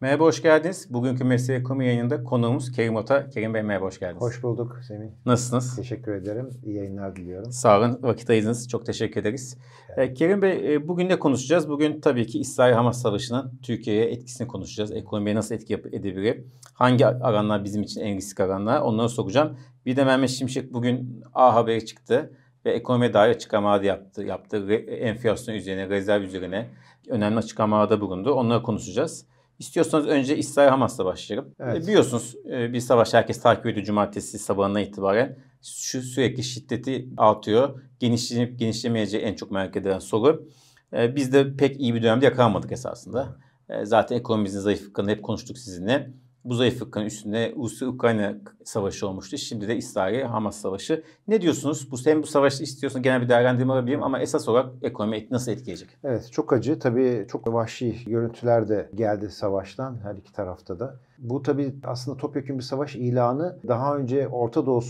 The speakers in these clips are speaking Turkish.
Merhaba, hoş geldiniz. Bugünkü Mesleği Ekonomi yayınında konuğumuz Kerim Ota. Kerim Bey merhaba, hoş geldiniz. Hoş bulduk Semih. Nasılsınız? Teşekkür ederim. İyi yayınlar diliyorum. Sağ olun, vakit ayırdınız. Çok teşekkür ederiz. Evet. Kerim Bey, e, bugün ne konuşacağız? Bugün tabii ki İsrail-Hamas Savaşı'nın Türkiye'ye etkisini konuşacağız. Ekonomiye nasıl etki edebilir? Hangi alanlar bizim için en riskli alanlar? Onları soracağım. Bir de Mehmet Şimşek bugün A Haberi çıktı ve ekonomiye dair açıklamalar yaptı. yaptı. Enflasyon üzerine, rezerv üzerine önemli açıklamalarda bulundu. Onları konuşacağız. İstiyorsanız önce İsrail Hamas'la başlayalım. Evet. Biliyorsunuz e, bir savaş herkes takip ediyor cumartesi sabahından itibaren. Şu sürekli şiddeti artıyor. Genişlenip genişlemeyeceği en çok merak edilen soru. E, biz de pek iyi bir dönemde yakalanmadık esasında. E, zaten ekonomimizin zayıflıklarını hep konuştuk sizinle. Bu zayıflıkların üstünde Rusya-Ukrayna savaşı olmuştu. Şimdi de İsrail-Hamas savaşı. Ne diyorsunuz? Bu hem bu savaşı istiyorsun genel bir değerlendirme alabilirim ama esas olarak ekonomi nasıl etkileyecek? Evet çok acı. Tabii çok vahşi görüntüler de geldi savaştan her iki tarafta da. Bu tabii aslında topyekun bir savaş ilanı daha önce Orta Doğu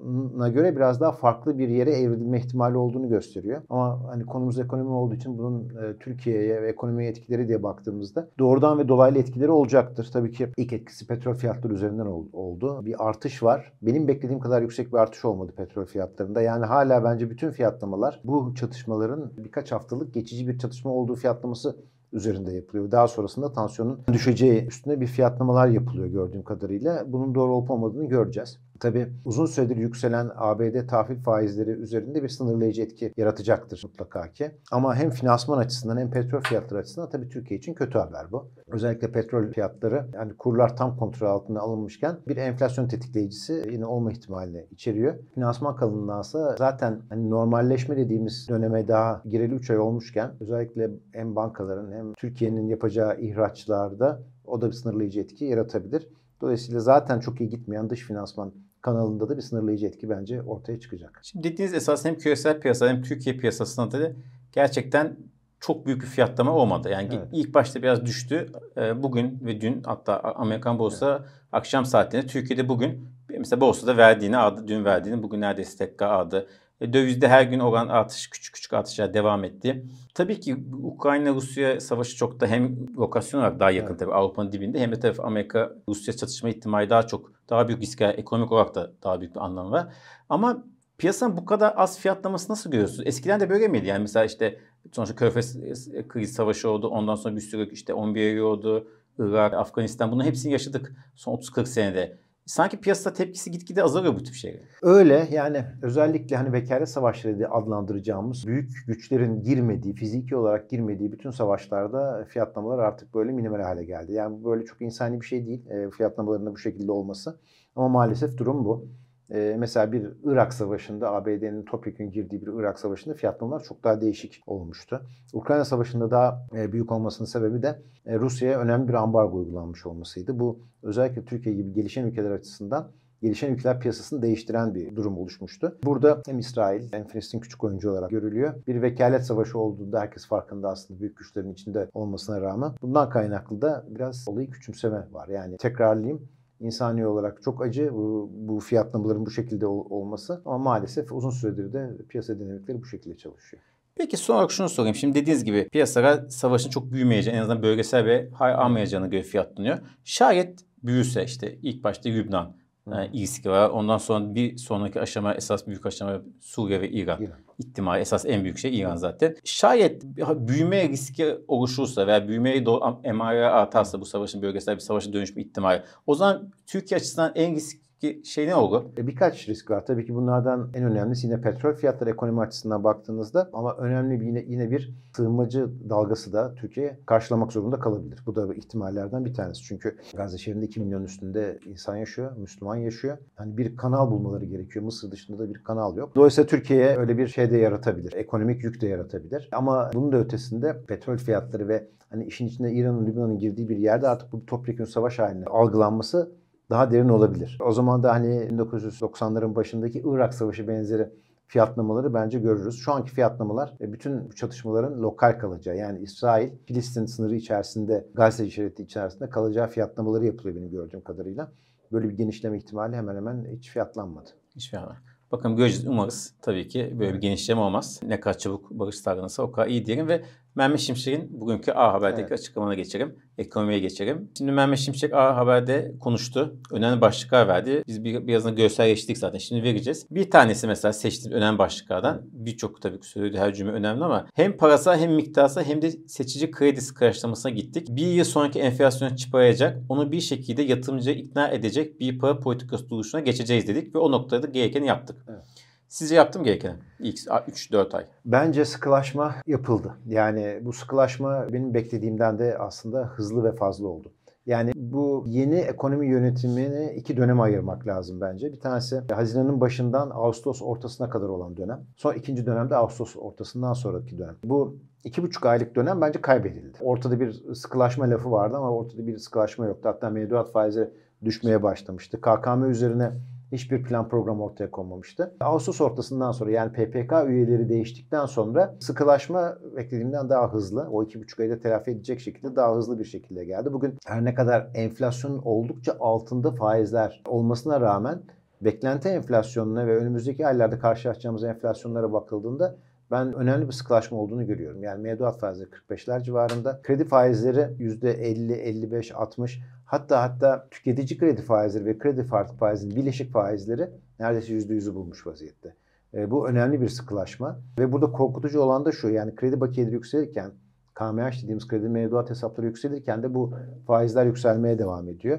sorunlarına göre biraz daha farklı bir yere evrilme ihtimali olduğunu gösteriyor. Ama hani konumuz ekonomi olduğu için bunun e, Türkiye'ye ve ekonomiye etkileri diye baktığımızda doğrudan ve dolaylı etkileri olacaktır. Tabii ki ilk etkisi petrol fiyatları üzerinden oldu. Bir artış var. Benim beklediğim kadar yüksek bir artış olmadı petrol fiyatlarında. Yani hala bence bütün fiyatlamalar bu çatışmaların birkaç haftalık geçici bir çatışma olduğu fiyatlaması üzerinde yapılıyor. Daha sonrasında tansiyonun düşeceği üstüne bir fiyatlamalar yapılıyor gördüğüm kadarıyla. Bunun doğru olup olmadığını göreceğiz. Tabii uzun süredir yükselen ABD tahvil faizleri üzerinde bir sınırlayıcı etki yaratacaktır mutlaka ki. Ama hem finansman açısından hem petrol fiyatları açısından tabii Türkiye için kötü haber bu. Özellikle petrol fiyatları yani kurlar tam kontrol altına alınmışken bir enflasyon tetikleyicisi yine olma ihtimalini içeriyor. Finansman kalınlığındansa zaten hani normalleşme dediğimiz döneme daha gireli 3 ay olmuşken özellikle hem bankaların hem Türkiye'nin yapacağı ihraçlarda o da bir sınırlayıcı etki yaratabilir. Dolayısıyla zaten çok iyi gitmeyen dış finansman kanalında da bir sınırlayıcı etki bence ortaya çıkacak. Şimdi dediğiniz esas hem küresel piyasa hem Türkiye piyasasında da gerçekten çok büyük bir fiyatlama olmadı. Yani evet. ilk başta biraz düştü. Ee, bugün ve dün hatta Amerikan borsa evet. akşam saatlerinde Türkiye'de bugün mesela borsada verdiğini aldı, dün verdiğini bugün neredeyse tekrar aldı. E, dövizde her gün oran artış küçük küçük artışlar devam etti. Tabii ki Ukrayna-Rusya savaşı çok da hem lokasyon olarak daha yakın evet. tabii Avrupa'nın dibinde hem de tabii Amerika-Rusya çatışma ihtimali daha çok daha büyük riskler ekonomik olarak da daha büyük bir anlamı var. Ama piyasanın bu kadar az fiyatlaması nasıl görüyorsunuz? Eskiden de böyle miydi? Yani mesela işte sonuçta Körfez kriz savaşı oldu. Ondan sonra bir sürü işte 11 oldu. Irak, Afganistan bunların hepsini yaşadık son 30-40 senede sanki piyasa tepkisi gitgide azalıyor bu tip şeyler. Öyle yani özellikle hani vekalet savaşları diye adlandıracağımız büyük güçlerin girmediği, fiziki olarak girmediği bütün savaşlarda fiyatlamalar artık böyle minimal hale geldi. Yani böyle çok insani bir şey değil e, fiyatlamaların bu şekilde olması. Ama maalesef durum bu. Ee, mesela bir Irak Savaşı'nda ABD'nin topyekun girdiği bir Irak Savaşı'nda fiyatlamalar çok daha değişik olmuştu. Ukrayna Savaşı'nda daha e, büyük olmasının sebebi de e, Rusya'ya önemli bir ambargo uygulanmış olmasıydı. Bu özellikle Türkiye gibi gelişen ülkeler açısından gelişen ülkeler piyasasını değiştiren bir durum oluşmuştu. Burada hem İsrail hem Filistin küçük oyuncu olarak görülüyor. Bir vekalet savaşı olduğunda herkes farkında aslında büyük güçlerin içinde olmasına rağmen. Bundan kaynaklı da biraz olayı küçümseme var. Yani tekrarlayayım insani olarak çok acı bu, bu fiyatlamaların bu şekilde ol, olması ama maalesef uzun süredir de piyasa dinamikleri bu şekilde çalışıyor. Peki son olarak şunu sorayım. Şimdi dediğiniz gibi piyasada savaşın çok büyümeyeceğini en azından bölgesel ve hay almayacağını göre fiyatlanıyor. Şayet büyürse işte ilk başta Lübnan, yani ilişki var. Ondan sonra bir sonraki aşama esas büyük aşama Suriye ve İran. İran. İhtimali esas en büyük şey İran zaten. Şayet büyüme riski oluşursa veya büyümeye doğru emare artarsa bu savaşın bölgesel bir savaşa dönüşme ihtimali. O zaman Türkiye açısından en risk şey ne oldu? E, birkaç risk var. Tabii ki bunlardan en önemlisi yine petrol fiyatları ekonomi açısından baktığınızda ama önemli bir yine, yine bir sığınmacı dalgası da Türkiye karşılamak zorunda kalabilir. Bu da ihtimallerden bir tanesi. Çünkü Gazze şehrinde 2 milyon üstünde insan yaşıyor, Müslüman yaşıyor. Hani bir kanal bulmaları gerekiyor. Mısır dışında da bir kanal yok. Dolayısıyla Türkiye'ye öyle bir şey de yaratabilir. Ekonomik yük de yaratabilir. Ama bunun da ötesinde petrol fiyatları ve hani işin içinde İran'ın, Lübnan'ın girdiği bir yerde artık bu topyekun savaş haline algılanması daha derin olabilir. O zaman da hani 1990'ların başındaki Irak Savaşı benzeri fiyatlamaları bence görürüz. Şu anki fiyatlamalar e, bütün çatışmaların lokal kalacağı yani İsrail, Filistin sınırı içerisinde, Gazze şeridi içerisinde kalacağı fiyatlamaları yapılıyor benim gördüğüm kadarıyla. Böyle bir genişleme ihtimali hemen hemen hiç fiyatlanmadı. Hiç fiyatlanmadı. Bakın göreceğiz umarız tabii ki böyle bir genişleme olmaz. Ne kadar çabuk barış sağlanırsa o kadar iyi diyelim ve Mehmet Şimşek'in bugünkü A Haber'deki evet. açıklamana geçelim. Ekonomiye geçelim. Şimdi Mehmet Şimşek A Haber'de konuştu. Önemli başlıklar verdi. Biz bir, birazdan görsel geçtik zaten. Şimdi vereceğiz. Bir tanesi mesela seçtiğim önemli başlıklardan. Birçok tabii ki söylediği her cümle önemli ama hem parasal hem miktarsal hem de seçici kredisi karşılamasına gittik. Bir yıl sonraki enflasyona çıparacak, onu bir şekilde yatırımcıya ikna edecek bir para politikası duruşuna geçeceğiz dedik ve o noktada gerekeni yaptık. Evet. Sizce yaptım gerekeni ilk 3-4 ay? Bence sıkılaşma yapıldı. Yani bu sıkılaşma benim beklediğimden de aslında hızlı ve fazla oldu. Yani bu yeni ekonomi yönetimini iki döneme ayırmak lazım bence. Bir tanesi Haziran'ın başından Ağustos ortasına kadar olan dönem. Sonra ikinci dönemde Ağustos ortasından sonraki dönem. Bu iki buçuk aylık dönem bence kaybedildi. Ortada bir sıkılaşma lafı vardı ama ortada bir sıkılaşma yoktu. Hatta mevduat faizi düşmeye başlamıştı. KKM üzerine hiçbir plan program ortaya konmamıştı. Ağustos ortasından sonra yani PPK üyeleri değiştikten sonra sıkılaşma beklediğimden daha hızlı. O iki buçuk ayda telafi edecek şekilde daha hızlı bir şekilde geldi. Bugün her ne kadar enflasyonun oldukça altında faizler olmasına rağmen beklenti enflasyonuna ve önümüzdeki aylarda karşılaşacağımız enflasyonlara bakıldığında ben önemli bir sıkılaşma olduğunu görüyorum. Yani mevduat faizleri 45'ler civarında. Kredi faizleri %50, 55, 60 hatta hatta tüketici kredi faizleri ve kredi fark faizinin bileşik faizleri neredeyse %100'ü bulmuş vaziyette. E, bu önemli bir sıkılaşma. Ve burada korkutucu olan da şu yani kredi bakiyeleri yükselirken KMH dediğimiz kredi mevduat hesapları yükselirken de bu faizler yükselmeye devam ediyor.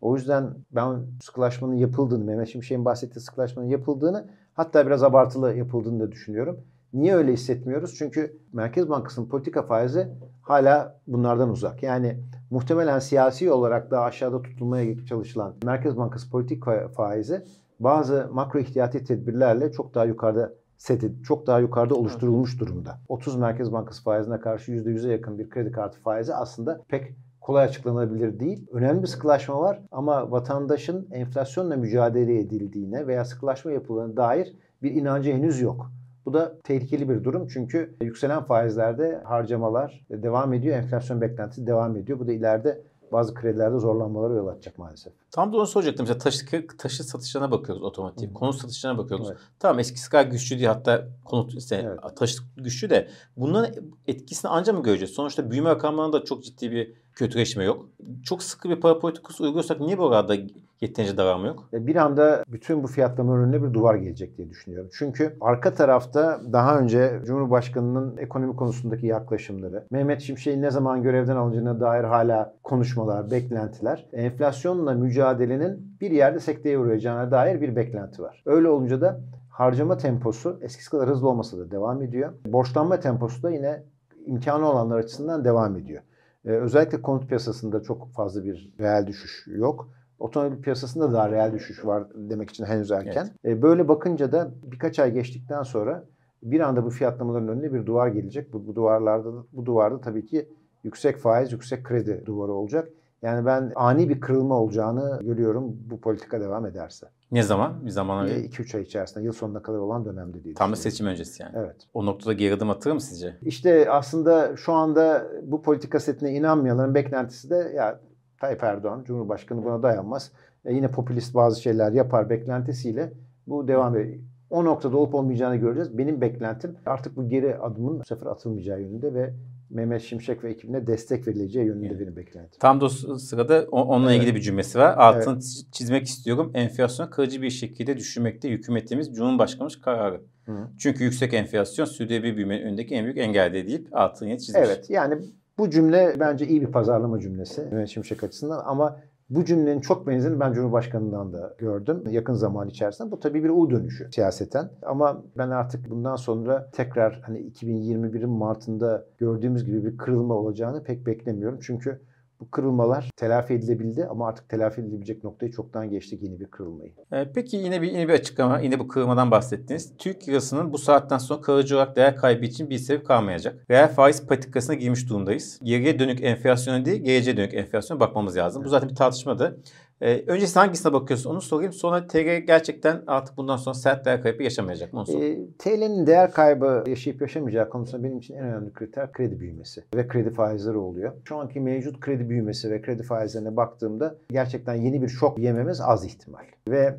O yüzden ben sıkılaşmanın yapıldığını, Mehmet Şimşek'in bahsettiği sıkılaşmanın yapıldığını hatta biraz abartılı yapıldığını da düşünüyorum. Niye öyle hissetmiyoruz? Çünkü Merkez Bankası'nın politika faizi hala bunlardan uzak. Yani muhtemelen siyasi olarak daha aşağıda tutulmaya çalışılan Merkez Bankası politik faizi bazı makro ihtiyati tedbirlerle çok daha yukarıda seti çok daha yukarıda oluşturulmuş durumda. 30 Merkez Bankası faizine karşı %100'e yakın bir kredi kartı faizi aslında pek kolay açıklanabilir değil. Önemli bir sıkılaşma var ama vatandaşın enflasyonla mücadele edildiğine veya sıkılaşma yapıldığına dair bir inancı henüz yok. Bu da tehlikeli bir durum çünkü yükselen faizlerde harcamalar devam ediyor, enflasyon beklentisi devam ediyor. Bu da ileride bazı kredilerde zorlanmalara yol açacak maalesef. Tam da onu soracaktım. Mesela taşı, taşı satışlarına bakıyoruz otomotiv. Hı. Konut satışlarına bakıyoruz. Evet. Tamam eskisi kadar güçlü değil. Hatta konut işte evet. taşı güçlü de bunların etkisini ancak mı göreceğiz? Sonuçta büyüme rakamlarında da çok ciddi bir kötüleşme yok. Çok sıkı bir para politikası uyguluyorsak niye bu arada yeterince devamı yok? Bir anda bütün bu fiyatlama önüne bir duvar gelecek diye düşünüyorum. Çünkü arka tarafta daha önce Cumhurbaşkanı'nın ekonomi konusundaki yaklaşımları, Mehmet Şimşek'in ne zaman görevden alınacağına dair hala konuşmalar, beklentiler, enflasyonla mücadelenin bir yerde sekteye uğrayacağına dair bir beklenti var. Öyle olunca da harcama temposu eskisi kadar hızlı olmasa da devam ediyor. Borçlanma temposu da yine imkanı olanlar açısından devam ediyor. Ee, özellikle konut piyasasında çok fazla bir reel düşüş yok. Otomobil piyasasında da reel düşüş var demek için henüz erken. Evet. Ee, böyle bakınca da birkaç ay geçtikten sonra bir anda bu fiyatlamaların önüne bir duvar gelecek. Bu, bu duvarlarda bu duvarda tabii ki yüksek faiz, yüksek kredi duvarı olacak. Yani ben ani bir kırılma olacağını görüyorum bu politika devam ederse. Ne zaman? Bir zaman öyle? 2-3 ay içerisinde. Yıl sonuna kadar olan dönemde değil. Tam da seçim öncesi yani. Evet. O noktada geri adım atır mı sizce? İşte aslında şu anda bu politika setine inanmayanların beklentisi de ya Tayyip Erdoğan, Cumhurbaşkanı buna dayanmaz. E yine popülist bazı şeyler yapar beklentisiyle bu devam ediyor. O noktada olup olmayacağını göreceğiz. Benim beklentim artık bu geri adımın bu sefer atılmayacağı yönünde ve Mehmet Şimşek ve ekibine destek verileceği yönünde yani. benim beklentim. Tam da sırada onunla evet. ilgili bir cümlesi var. Altını evet. çizmek istiyorum. Enflasyon kalıcı bir şekilde düşürmekte hükümetimiz Cumhurbaşkanımız kararı. Hı. Çünkü yüksek enflasyon sürdürülebilir büyümenin önündeki en büyük engel deyip altını çizmiş. Evet yani bu cümle bence iyi bir pazarlama cümlesi Mehmet Şimşek açısından ama bu cümlenin çok benzerini ben Cumhurbaşkanı'ndan da gördüm yakın zaman içerisinde. Bu tabii bir U dönüşü siyaseten. Ama ben artık bundan sonra tekrar hani 2021'in Mart'ında gördüğümüz gibi bir kırılma olacağını pek beklemiyorum. Çünkü bu kırılmalar telafi edilebildi ama artık telafi edilebilecek noktayı çoktan geçtik yeni bir kırılmayı. Ee, peki yine bir yine bir açıklama, yine bu kırılmadan bahsettiniz. Türk lirasının bu saatten sonra kalıcı olarak değer kaybı için bir sebep kalmayacak. Reel faiz patikasına girmiş durumdayız. Geriye dönük enflasyona değil, geleceğe dönük enflasyona bakmamız lazım. Evet. Bu zaten bir tartışmadı. Ee, öncesi hangisine bakıyorsun onu sorayım. Sonra TL gerçekten artık bundan sonra sert değer kaybı yaşamayacak mı? E, TL'nin değer kaybı yaşayıp yaşamayacağı konusunda benim için en önemli kriter kredi büyümesi ve kredi faizleri oluyor. Şu anki mevcut kredi büyümesi ve kredi faizlerine baktığımda gerçekten yeni bir şok yememiz az ihtimal. Ve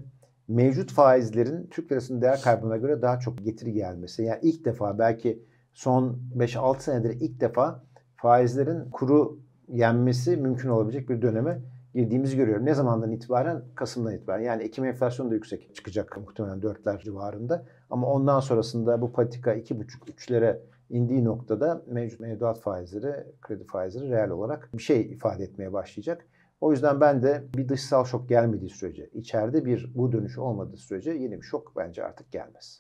mevcut faizlerin Türk lirasının değer kaybına göre daha çok getiri gelmesi. Yani ilk defa belki son 5-6 senedir ilk defa faizlerin kuru yenmesi mümkün olabilecek bir döneme girdiğimizi görüyorum. Ne zamandan itibaren? Kasım'dan itibaren. Yani Ekim enflasyonu da yüksek çıkacak muhtemelen 4'ler civarında. Ama ondan sonrasında bu patika 2,5-3'lere indiği noktada mevcut mevduat faizleri, kredi faizleri reel olarak bir şey ifade etmeye başlayacak. O yüzden ben de bir dışsal şok gelmediği sürece, içeride bir bu dönüş olmadığı sürece yeni bir şok bence artık gelmez.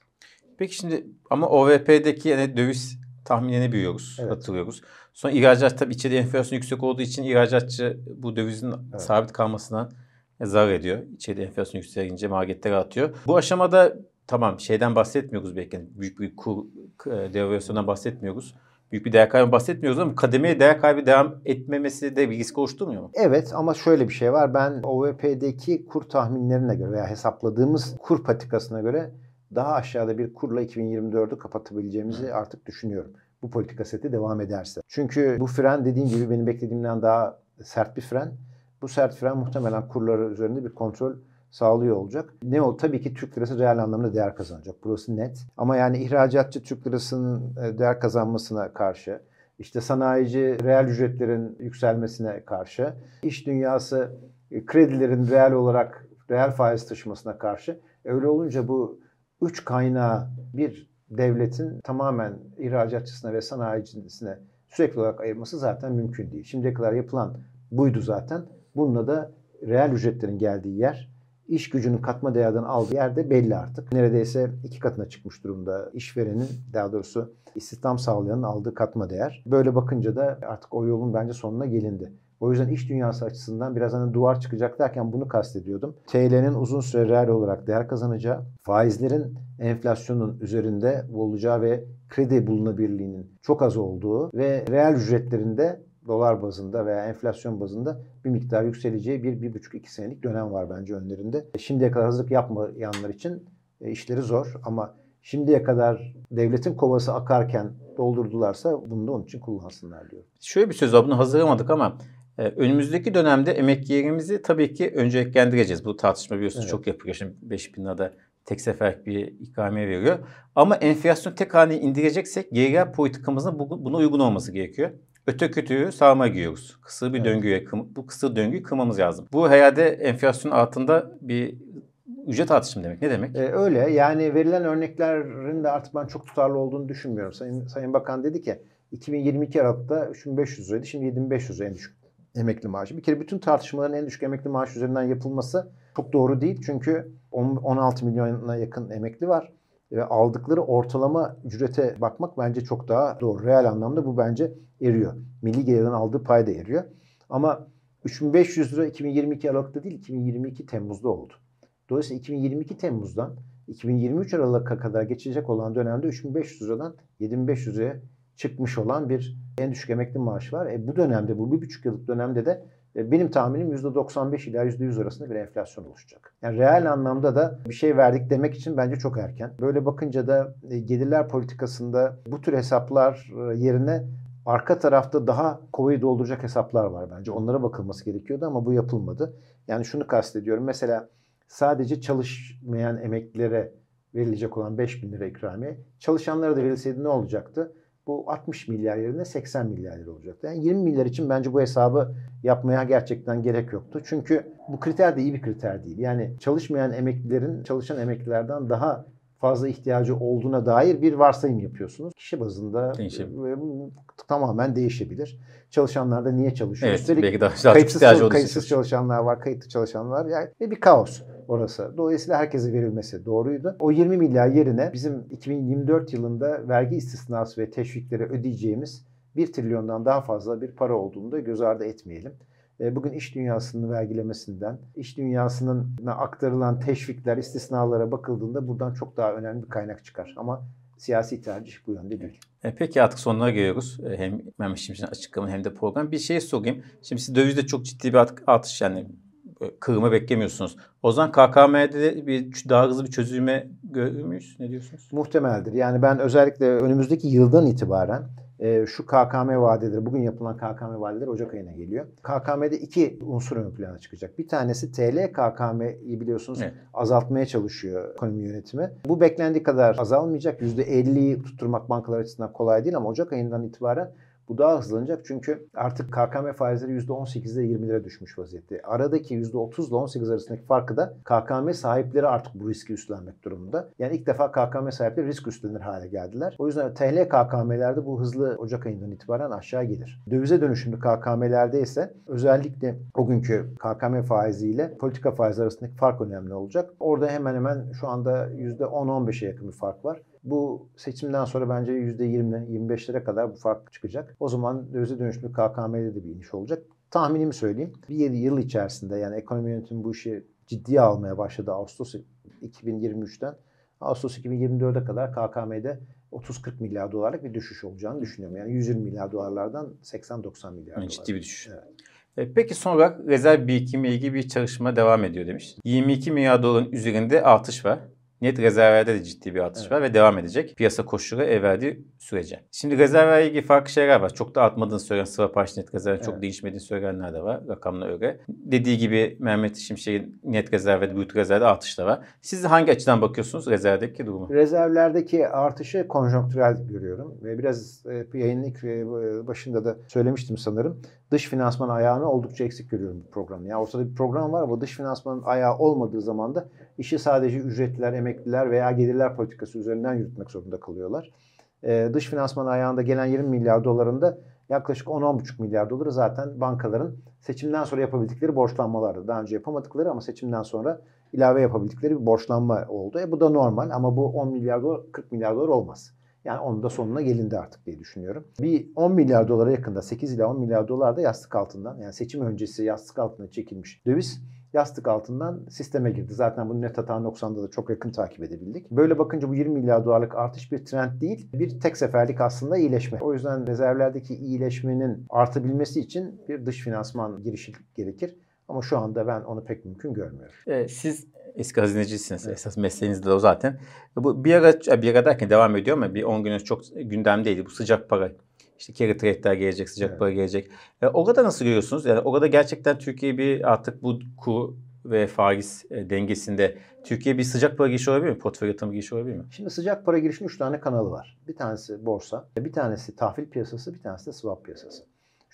Peki şimdi ama OVP'deki yani döviz tahminini biliyoruz, evet. hatırlıyoruz. Sonra ihracat tabii içeride enflasyon yüksek olduğu için ihracatçı bu dövizin evet. sabit kalmasına zarar ediyor. İçeride enflasyon yükselince maliyetleri atıyor. Bu aşamada tamam şeyden bahsetmiyoruz belki. Yani büyük bir kur e, devalüasyondan bahsetmiyoruz. Büyük bir değer kaybı bahsetmiyoruz ama kademeye değer kaybı devam etmemesi de bir risk oluşturmuyor mu? Evet ama şöyle bir şey var. Ben OVP'deki kur tahminlerine göre veya hesapladığımız kur patikasına göre daha aşağıda bir kurla 2024'ü kapatabileceğimizi artık düşünüyorum. Bu politika seti devam ederse. Çünkü bu fren dediğim gibi benim beklediğimden daha sert bir fren. Bu sert fren muhtemelen kurları üzerinde bir kontrol sağlıyor olacak. Ne o? Tabii ki Türk lirası reel anlamda değer kazanacak. Burası net. Ama yani ihracatçı Türk lirasının e, değer kazanmasına karşı, işte sanayici reel ücretlerin yükselmesine karşı, iş dünyası e, kredilerin reel olarak reel faiz taşımasına karşı. Öyle olunca bu üç kaynağı bir devletin tamamen ihracatçısına ve sanayicisine sürekli olarak ayırması zaten mümkün değil. Şimdiye kadar yapılan buydu zaten. Bununla da reel ücretlerin geldiği yer iş gücünün katma değerden aldığı yerde belli artık. Neredeyse iki katına çıkmış durumda işverenin daha doğrusu istihdam sağlayanın aldığı katma değer. Böyle bakınca da artık o yolun bence sonuna gelindi. O yüzden iş dünyası açısından biraz hani duvar çıkacak derken bunu kastediyordum. TL'nin uzun süre reel olarak değer kazanacağı, faizlerin enflasyonun üzerinde olacağı ve kredi bulunabilirliğinin çok az olduğu ve reel ücretlerinde dolar bazında veya enflasyon bazında bir miktar yükseleceği bir, bir buçuk iki senelik dönem var bence önlerinde. Şimdiye kadar hazırlık yapmayanlar için e, işleri zor ama şimdiye kadar devletin kovası akarken doldurdularsa bunu da onun için kullansınlar diyor. Şöyle bir söz var bunu hazırlamadık ama e, önümüzdeki dönemde emeklilerimizi tabii ki önceliklendireceğiz. Bu tartışma biliyorsunuz evet. çok yapıyor. Şimdi 5 bin lirada tek sefer bir ikramiye veriyor. Ama enflasyon tek haline indireceksek geri politikamızın buna uygun olması gerekiyor. Öte kötüyü sağma giyiyoruz. Kısır bir evet. döngüye, bu kısır döngüyü kırmamız lazım. Bu herhalde enflasyon altında bir ücret artışı demek? Ne demek? Ee, öyle. Yani verilen örneklerin de artık ben çok tutarlı olduğunu düşünmüyorum. Sayın, Sayın Bakan dedi ki 2022 Aralık'ta 3500 liraydı. Şimdi 7500 lira en düşük emekli maaşı. Bir kere bütün tartışmaların en düşük emekli maaşı üzerinden yapılması çok doğru değil. Çünkü 16 milyona yakın emekli var ve aldıkları ortalama ücrete bakmak bence çok daha doğru. Reel anlamda bu bence eriyor. Milli gelirden aldığı pay da eriyor. Ama 3500 lira 2022 Aralık'ta değil 2022 Temmuz'da oldu. Dolayısıyla 2022 Temmuz'dan 2023 Aralık'a kadar geçecek olan dönemde 3500 liradan 7500 liraya çıkmış olan bir en düşük emekli maaşı var. E bu dönemde bu bir buçuk yıllık dönemde de e, benim tahminim %95 ila %100 arasında bir enflasyon oluşacak. Yani reel anlamda da bir şey verdik demek için bence çok erken. Böyle bakınca da e, gelirler politikasında bu tür hesaplar e, yerine arka tarafta daha kovayı dolduracak hesaplar var bence. Onlara bakılması gerekiyordu ama bu yapılmadı. Yani şunu kastediyorum. Mesela sadece çalışmayan emeklilere verilecek olan 5 bin lira ikramiye çalışanlara da verilseydi ne olacaktı? Bu 60 milyar yerine 80 milyar lira olacaktı. Yani 20 milyar için bence bu hesabı yapmaya gerçekten gerek yoktu. Çünkü bu kriter de iyi bir kriter değil. Yani çalışmayan emeklilerin çalışan emeklilerden daha fazla ihtiyacı olduğuna dair bir varsayım yapıyorsunuz. Kişi bazında Değişebilir. tamamen değişebilir. Çalışanlar da niye çalışıyor? Evet, Üstelik belki daha kayıtsız, kayıtsız çalışanlar var, kayıtlı çalışanlar var. Yani bir kaos orası. Dolayısıyla herkese verilmesi doğruydu. O 20 milyar yerine bizim 2024 yılında vergi istisnası ve teşvikleri ödeyeceğimiz 1 trilyondan daha fazla bir para olduğunu da göz ardı etmeyelim. E, bugün iş dünyasının vergilemesinden, iş dünyasının aktarılan teşvikler, istisnalara bakıldığında buradan çok daha önemli bir kaynak çıkar. Ama siyasi tercih bu yönde değil. E peki artık sonuna geliyoruz. E, hem Mehmet Şimşek'in açıklama hem de program. Bir şey sorayım. Şimdi siz dövizde çok ciddi bir artış yani kırımı beklemiyorsunuz. O zaman KKM'de bir daha hızlı bir çözülme görür müyüz? Ne diyorsunuz? Muhtemeldir. Yani ben özellikle önümüzdeki yıldan itibaren e, şu KKM vadeleri, bugün yapılan KKM vadeleri Ocak ayına geliyor. KKM'de iki unsur ön plana çıkacak. Bir tanesi TL KKM'yi biliyorsunuz Evet. azaltmaya çalışıyor ekonomi yönetimi. Bu beklendiği kadar azalmayacak. %50'yi tutturmak bankalar açısından kolay değil ama Ocak ayından itibaren bu daha hızlanacak çünkü artık KKM faizleri %18'de 20'lere düşmüş vaziyette. Aradaki %30 ile 18 arasındaki farkı da KKM sahipleri artık bu riski üstlenmek durumunda. Yani ilk defa KKM sahipleri risk üstlenir hale geldiler. O yüzden TL KKM'lerde bu hızlı Ocak ayından itibaren aşağı gelir. Dövize dönüşümlü KKM'lerde ise özellikle o günkü KKM faiziyle politika faizi arasındaki fark önemli olacak. Orada hemen hemen şu anda %10-15'e yakın bir fark var. Bu seçimden sonra bence %20-25'lere kadar bu fark çıkacak. O zaman dövize dönüşümlü KKM'de de bir iniş olacak. Tahminimi söyleyeyim. Bir yıl- yıl içerisinde yani ekonomi yönetimi bu işi ciddiye almaya başladı Ağustos 2023'ten. Ağustos 2024'e kadar KKM'de 30-40 milyar dolarlık bir düşüş olacağını düşünüyorum. Yani 120 milyar dolarlardan 80-90 milyar Yani dolar. ciddi bir düşüş. Evet. E, Peki son olarak rezerv birikimiyle ilgili bir çalışma devam ediyor demiş. 22 milyar doların üzerinde artış var. Net rezervlerde de ciddi bir artış Evet. var ve devam edecek. Piyasa koşulları el verdiği sürece. Şimdi rezervlerle ilgili farklı şeyler var. Çok da artmadığını söyleyen swap harç net rezerv çok Evet. değişmediğini söyleyenler de var. Rakamla öyle. Dediği gibi Mehmet Şimşek'in net rezervde, brüt rezervde artış da var. Siz hangi açıdan bakıyorsunuz rezervdeki durumu? Rezervlerdeki artışı konjonktürel görüyorum. Ve biraz e, yayının ilk e, başında da söylemiştim sanırım. Dış finansman ayağını oldukça eksik görüyorum bu programın. Yani ortada bir program var ama dış finansmanın ayağı olmadığı zaman da işi sadece ücretliler, emekliler veya gelirler politikası üzerinden yürütmek zorunda kalıyorlar. E, dış finansman ayağında gelen 20 milyar dolarında yaklaşık 10-10,5 milyar doları zaten bankaların seçimden sonra yapabildikleri borçlanmalardı. Daha önce yapamadıkları ama seçimden sonra ilave yapabildikleri bir borçlanma oldu. E bu da normal ama bu 10 milyar dolar 40 milyar dolar olmaz. Yani onun da sonuna gelindi artık diye düşünüyorum. Bir 10 milyar dolara yakında 8 ila 10 milyar dolar da yastık altından yani seçim öncesi yastık altına çekilmiş döviz yastık altından sisteme girdi. Zaten bunu net hata 90'da da çok yakın takip edebildik. Böyle bakınca bu 20 milyar dolarlık artış bir trend değil, bir tek seferlik aslında iyileşme. O yüzden rezervlerdeki iyileşmenin artabilmesi için bir dış finansman girişi gerekir. Ama şu anda ben onu pek mümkün görmüyorum. E, siz eski hazinecisiniz. Evet. Esas mesleğiniz de o zaten. Bu bir ara, bir ara derken devam ediyor ama bir 10 gün önce çok gündemdeydi. Bu sıcak para. İşte carry trade'ler gelecek, sıcak Evet. para gelecek. E, orada nasıl görüyorsunuz? Yani orada gerçekten Türkiye bir artık bu kur ve faiz e, dengesinde Türkiye bir sıcak para girişi olabilir mi? Portföy yatırımı girişi olabilir mi? Şimdi sıcak para girişinin 3 tane kanalı var. Bir tanesi borsa, bir tanesi tahvil piyasası, bir tanesi de swap piyasası.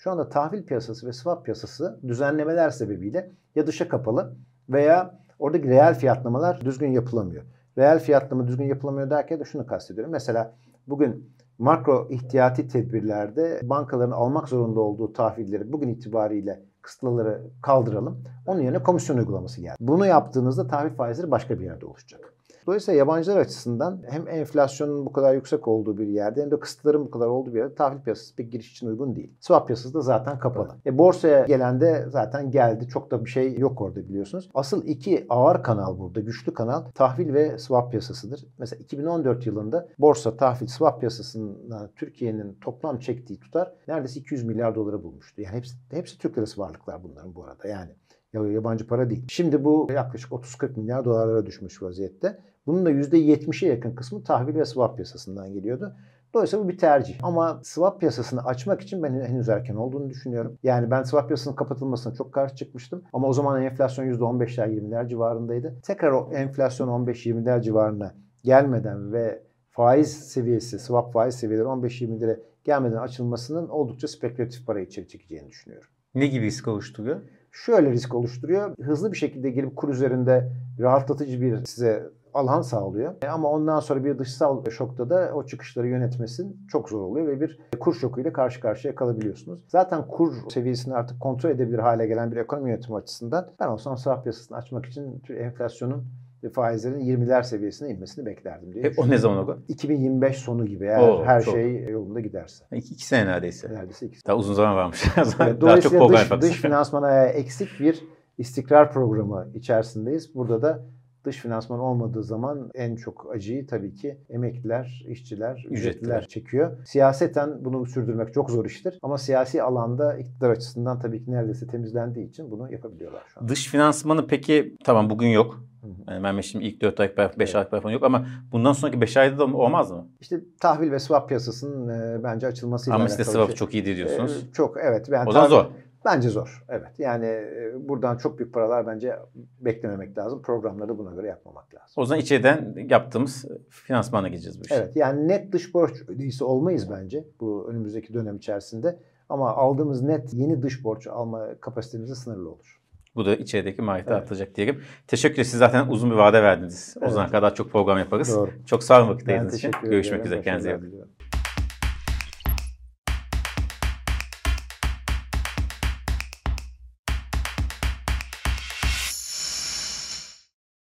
Şu anda tahvil piyasası ve swap piyasası düzenlemeler sebebiyle ya dışa kapalı veya oradaki reel fiyatlamalar düzgün yapılamıyor. Reel fiyatlama düzgün yapılamıyor derken de şunu kastediyorum. Mesela bugün makro ihtiyati tedbirlerde bankaların almak zorunda olduğu tahvilleri bugün itibariyle kısıtlıları kaldıralım. Onun yerine komisyon uygulaması geldi. Bunu yaptığınızda tahvil faizleri başka bir yerde oluşacak. Dolayısıyla yabancılar açısından hem enflasyonun bu kadar yüksek olduğu bir yerde hem de kısıtların bu kadar olduğu bir yerde tahvil piyasası pek giriş için uygun değil. Swap piyasası da zaten kapalı. E, borsaya gelen de zaten geldi. Çok da bir şey yok orada biliyorsunuz. Asıl iki ağır kanal burada, güçlü kanal tahvil ve swap piyasasıdır. Mesela 2014 yılında borsa, tahvil, swap piyasasından Türkiye'nin toplam çektiği tutar neredeyse 200 milyar doları bulmuştu. Yani hepsi, hepsi Türk lirası varlıklar bunların bu arada yani. Ya yabancı para değil. Şimdi bu yaklaşık 30-40 milyar dolarlara düşmüş vaziyette. Bunun da %70'e yakın kısmı tahvil ve swap piyasasından geliyordu. Dolayısıyla bu bir tercih. Ama swap piyasasını açmak için ben henüz erken olduğunu düşünüyorum. Yani ben swap piyasasının kapatılmasına çok karşı çıkmıştım. Ama o zaman enflasyon %15'ler 20'ler civarındaydı. Tekrar o enflasyon 15-20'ler civarına gelmeden ve faiz seviyesi, swap faiz seviyeleri 15-20'lere gelmeden açılmasının oldukça spekülatif para içeri çekeceğini düşünüyorum. Ne gibi risk oluşturuyor? Şöyle risk oluşturuyor. Hızlı bir şekilde gelip kur üzerinde rahatlatıcı bir size alan sağlıyor. E Ama ondan sonra bir dışsal şokta da o çıkışları yönetmesin çok zor oluyor ve bir kur şokuyla karşı karşıya kalabiliyorsunuz. Zaten kur seviyesini artık kontrol edebilir hale gelen bir ekonomi yönetimi açısından ben olsam swap piyasasını açmak için enflasyonun ve faizlerin 20'ler seviyesine inmesini beklerdim diye E, o ne zaman o? 2025 sonu gibi eğer Oo, her çok. şey yolunda giderse. İki, iki sene neredeyse. Neredeyse iki Daha uzun zaman varmış. Evet, Daha çok dış, dış finansman ayağı eksik bir istikrar programı içerisindeyiz. Burada da dış finansman olmadığı zaman en çok acıyı tabii ki emekliler, işçiler, ücretliler, çekiyor. Siyaseten bunu sürdürmek çok zor iştir. Ama siyasi alanda iktidar açısından tabii ki neredeyse temizlendiği için bunu yapabiliyorlar şu an. Dış finansmanı peki tamam bugün yok. Yani Mehmet şimdi ilk 4 ay, 5 evet. ay falan yok ama bundan sonraki 5 ayda da olmaz mı? İşte tahvil ve swap piyasasının e, bence açılmasıyla Ama işte swap şey. çok iyi diyorsunuz. E, çok evet. Yani o zaman tahvil, zor. Bence zor. Evet. Yani e, buradan çok büyük paralar bence beklememek lazım. Programları buna göre yapmamak lazım. O zaman içeriden yaptığımız finansmana gideceğiz bu işe. Evet. Yani net dış borç ödeyisi olmayız bence bu önümüzdeki dönem içerisinde. Ama aldığımız net yeni dış borç alma kapasitemiz sınırlı olur. Bu da içerideki maliyeti evet. artacak diyelim. Teşekkür ederim. Siz zaten uzun bir vade verdiniz. Evet. O zaman kadar çok program yaparız. Doğru. Çok sağ olun vakit ayırdığınız için. Görüşmek üzere. Kendinize iyi bakın.